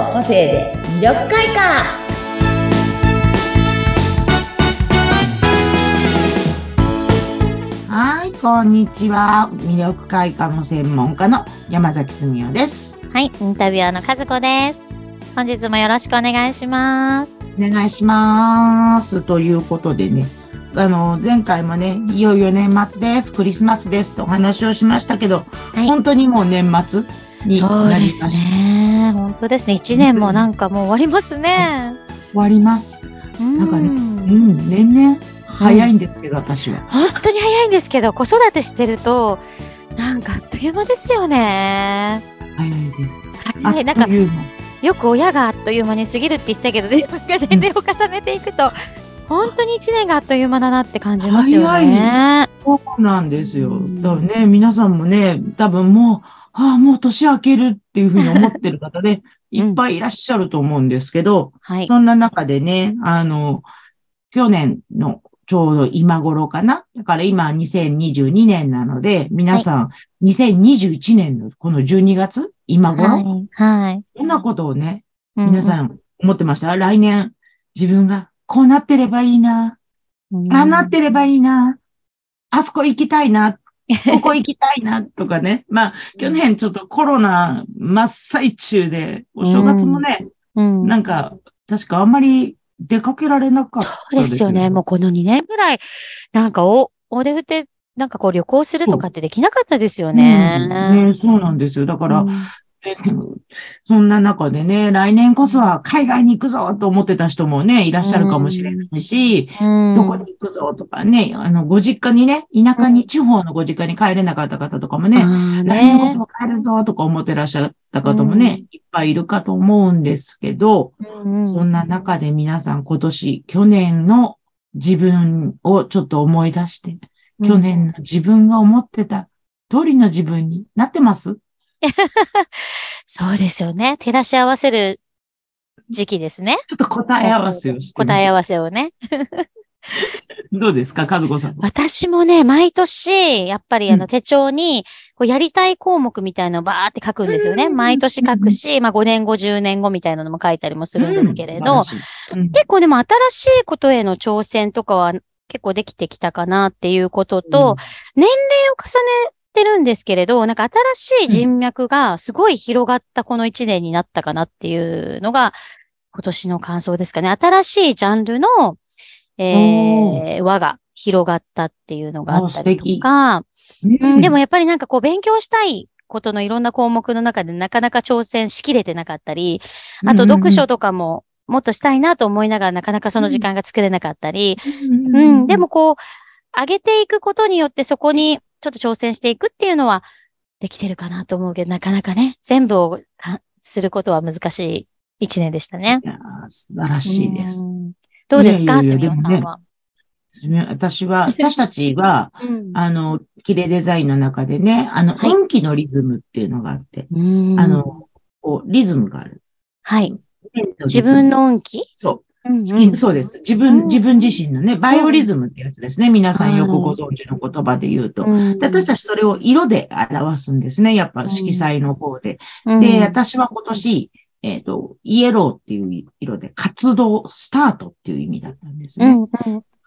の個性で魅力開花。はいこんにちは。魅力開花の専門家の山崎澄夫です。はいインタビュアーの和子です。本日もよろしくお願いします。お願いします。ということでねあの、前回もね、いよいよ年末です、クリスマスですとお話をしましたけど、はい、本当にもう年末？になりました。ね。本当ですね。一年もなんかもう終わりますね。終わります。なんかね、うん、年々早いんですけど、うん、私は。本当に早いんですけど、子育てしてると、なんかあっという間ですよね。早いです。早い。なんか、よく親があっという間に過ぎるって言ってたけど、年齢を重ねていくと、本当に一年があっという間だなって感じますよね。そうなんですよ。だからね、皆さんもね、多分もう、ああ、もう年明けるっていうふうに思ってる方で、いっぱいいらっしゃると思うんですけど、はい、そんな中でね、あの、去年のちょうど今頃かな？だから今2022年なので、皆さん、はい、2021年のこの12月？今頃、はい、はい。こんなことをね、皆さん思ってました、うん、来年自分がこうなってればいいな。ああなってればいいな。あそこ行きたいな。ここ行きたいな。とかね。まあ、去年ちょっとコロナ真っ最中で、お正月もね、うん、なんか、確かあんまり出かけられなかったそうですよね。もうこの2年ぐらい、なんかお、お出振って、なんかこう旅行するとかってできなかったですよね。うん、ねそうなんですよ。だから、うん そんな中でね、来年こそは海外に行くぞと思ってた人もね、いらっしゃるかもしれないし、うん、どこに行くぞとかね、あの、ご実家にね、田舎に、地方のご実家に帰れなかった方とかもね、ね。来年こそは帰るぞとか思ってらっしゃった方もね、うん、いっぱいいるかと思うんですけど、うん、そんな中で皆さん今年、去年の自分をちょっと思い出して、去年の自分が思ってた通りの自分になってます？そうですよね。照らし合わせる時期ですね。ちょっと答え合わせをして。答え合わせをね。どうですか、和子さん。私もね、毎年、やっぱりあの手帳に、こうやりたい項目みたいのをバーって書くんですよね。毎年書くし、まあ5年後、10年後みたいなのも書いたりもするんですけれど、結構でも新しいことへの挑戦とかは結構できてきたかなっていうことと、年齢を重ねってるんですけれど、なんか新しい人脈がすごい広がったこの一年になったかなっていうのが今年の感想ですかね。新しいジャンルの、えー、輪が広がったっていうのがあったりとか、うん、でもやっぱりなんかこう勉強したいことのいろんな項目の中でなかなか挑戦しきれてなかったり、あと読書とかももっとしたいなと思いながらなかなかその時間が作れなかったり、うん、うん、でもこう、上げていくことによってそこにちょっと挑戦していくっていうのはできてるかなと思うけど、なかなかね、全部をすることは難しい一年でしたね。いや素晴らしいです。どうですか、すみおさんは？私は、私たちは、うん、あの、キレデザインの中でね、あの、はい、運気のリズムっていうのがあって、あの、こう、リズムがある。はい。自分の運気？そう。好き、そうです。自分、自分自身のね、バイオリズムってやつですね。皆さんよくご存知の言葉で言うと。で私たちそれを色で表すんですね。やっぱ色彩の方で。で、私は今年、えっ、ー、と、イエローっていう色で活動、スタートっていう意味だったんですね。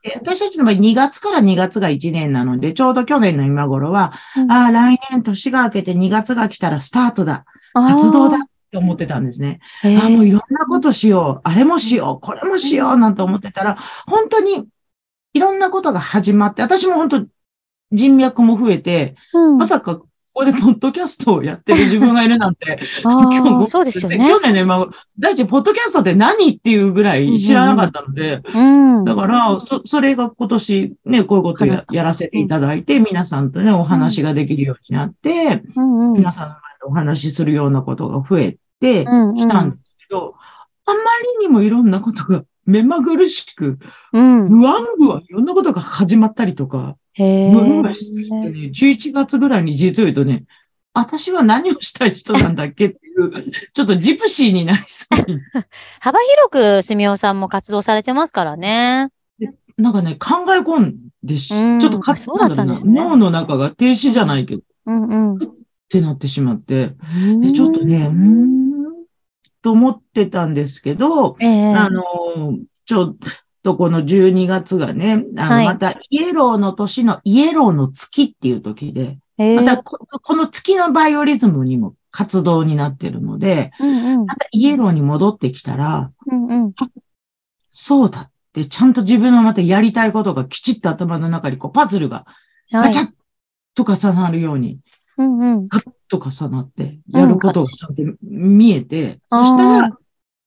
で私たちの場合2月から2月が1年なので、ちょうど去年の今頃は、ああ、来年年が明けて2月が来たらスタートだ。活動だって思ってたんですね。あもういろんなことしよう。あれもしよう。これもしよう。なんて思ってたら、本当にいろんなことが始まって、私も本当人脈も増えて、うん、まさかここでポッドキャストをやってる自分がいるなんて、今日そうですよね。去年ね、まあ、第一、ポッドキャストって何っていうぐらい知らなかったので、うんうん、だから、そ、それが今年ね、こういうことややらせていただいて、皆さんとね、お話ができるようになって、うんうん、皆さんの前でお話しするようなことが増えてきたんですけど、うんうん、あまりにもいろんなことが目まぐるしく、うん、不安不安いろんなことが始まったりとか、へね、11月ぐらいに実を言うとね、私は何をしたい人なんだっけっていう、ちょっとジプシーになりそうに。幅広くすみおさんも活動されてますからね。なんかね、考え込んでし、ちょっと活動だったんですね。脳の中が停止じゃないけど、うんうん、ってなってしまって。で、ちょっとね、うんと思ってたんですけど、えー、あの、ちょっとこの12月がね、あの、またイエローの年のイエローの月っていう時で、またこの月のバイオリズムにも活動になってるので、うんうん、またイエローに戻ってきたら、うんうん、そうだってちゃんと自分のまたやりたいことがきちっと頭の中にこうパズルがガチャッと重なるように、うんうん、ガッと重なって、やることがちゃんと見えて、うん、そしたら、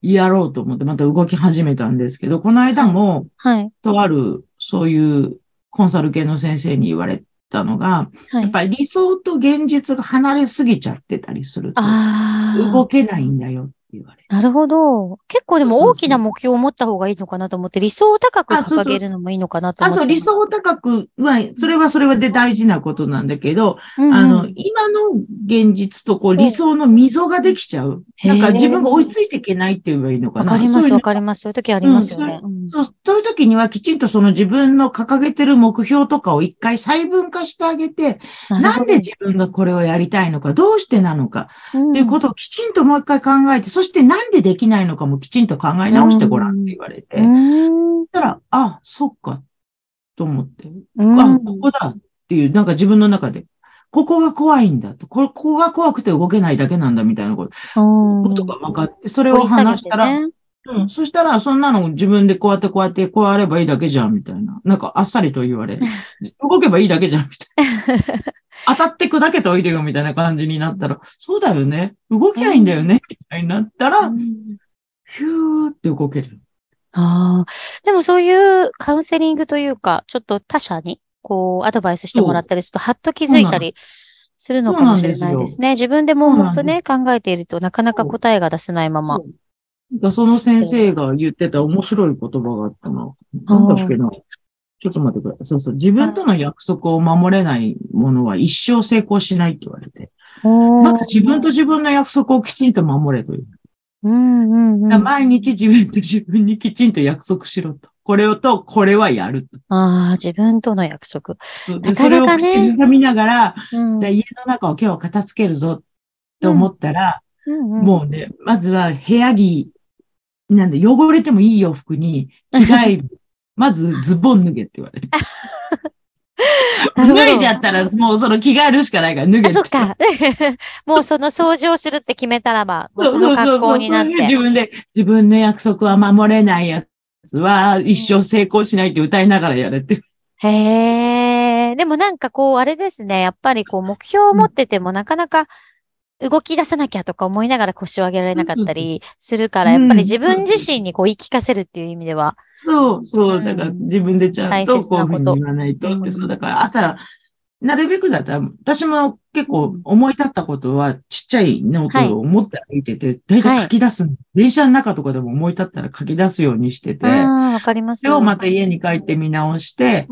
やろうと思ってまた動き始めたんですけど、この間も、はい、とある、そういうコンサル系の先生に言われたのが、はい、やっぱり理想と現実が離れすぎちゃってたりすると、動けないんだよ言われなるほど。結構でも大きな目標を持った方がいいのかなと思って、理想を高く掲げるのもいいのかなと思って。あ、そう、理想を高くは、それはそれはで大事なことなんだけど、うんうん、あの、今の現実とこう理想の溝ができちゃう。なんか自分が追いついていけないって言えばいいのかな。わかります、わかります。そういう時ありますよね。うん、そう、そういう時にはきちんとその自分の掲げてる目標とかを一回細分化してあげて、なんで自分がこれをやりたいのか、どうしてなのか、っていうことをきちんともう一回考えて、そしてなんでできないのかもきちんと考え直してごらんって言われて、そしたら、あ、そっか、と思って、あ、ここだっていう、なんか自分の中で、ここが怖いんだと、ここが怖くて動けないだけなんだみたいなこと。ことが分かって、それを話したら、ね、うん。そしたら、そんなの自分でこうやってこうやってこうやればいいだけじゃん、みたいな。なんかあっさりと言われ、動けばいいだけじゃん、みたいな。当たって砕けておいでよ、みたいな感じになったら、そうだよね。動きゃいいんだよね、みたいになったら、ヒューって動ける。ああ。でもそういうカウンセリングというか、ちょっと他者に、こう、アドバイスしてもらったりすると、はっと気づいたりするのかもしれないですね。自分でも本当ね、考えているとなかなか答えが出せないまま。その先生が言ってた面白い言葉があったな。なんだっけな。ちょっと待ってください。そうそう。自分との約束を守れないものは一生成功しないって言われて。まず自分と自分の約束をきちんと守れという。うんうんうん、毎日自分と自分にきちんと約束しろと。これをと、これはやると。ああ、自分との約束。そうで、ね、それを口ずさみながら、うん、家の中を今日は片付けるぞと思ったら、うんうんうん、もうね、まずは部屋着なんで、汚れてもいい洋服に着替える。まずズボン脱げって言われて。脱いじゃったら、もうその着替えるしかないから脱げて。そっか。もうその掃除をするって決めたらば、もうその格好になって。自分で、自分の約束は守れないやつは一生成功しないって歌いながらやれて。へえ。でもなんかこう、あれですね。やっぱりこう、目標を持っててもなかなか、動き出さなきゃとか思いながら腰を上げられなかったりするから、やっぱり自分自身にこう言い聞かせるっていう意味では。そう、そう、だから自分でちゃんとこういうふうに言わないとって、そう、だから朝、なるべくだったら、私も結構思い立ったことはちっちゃいノートを持って歩いてて、だいたい書き出す、電車の中とかでも思い立ったら書き出すようにしてて、わかります。それをまた家に帰って見直して、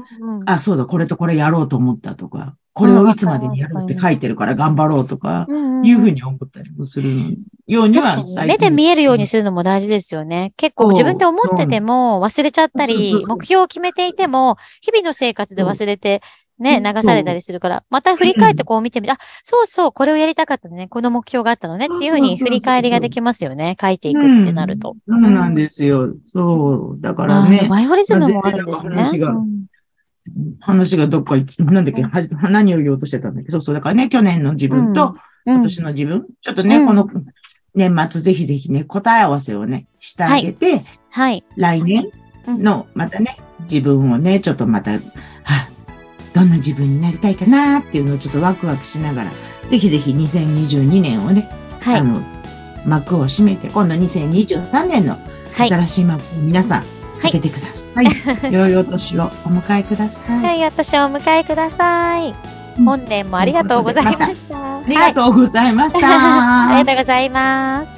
あ、そうだ、これとこれやろうと思ったとか、これをいつまでにやるって書いてるから頑張ろうとか、いうふうに思ったりもするようには目で見えるようにするのも大事ですよね。結構自分で思ってても忘れちゃったり、目標を決めていても、日々の生活で忘れて、ね、流されたりするから、また振り返ってこう見てみて、あ、そうそう、これをやりたかったね、この目標があったのねっていうふうに振り返りができますよね。書いていくってなると。そうなんですよ。そう。だからね。バイオリズムもあるんですね。話がどっか行って、なんだっけ、は何を言おうとしてたんだっけそうそう。だからね、去年の自分と今年の自分、うん、ちょっとね、うん、この年末ぜひぜひね、答え合わせをね、してあげて、はい。はい、来年の、またね、自分をね、ちょっとまた、はどんな自分になりたいかなっていうのをちょっとワクワクしながら、ぜひぜひ2022年をね、はい、あの、幕を閉めて、今度2023年の新しい幕を皆さん、開けてください。はい。良いお年をお迎えください。良いお年をお迎えください。本年もありがとうございました。ありがとうございました。ありがとうございます。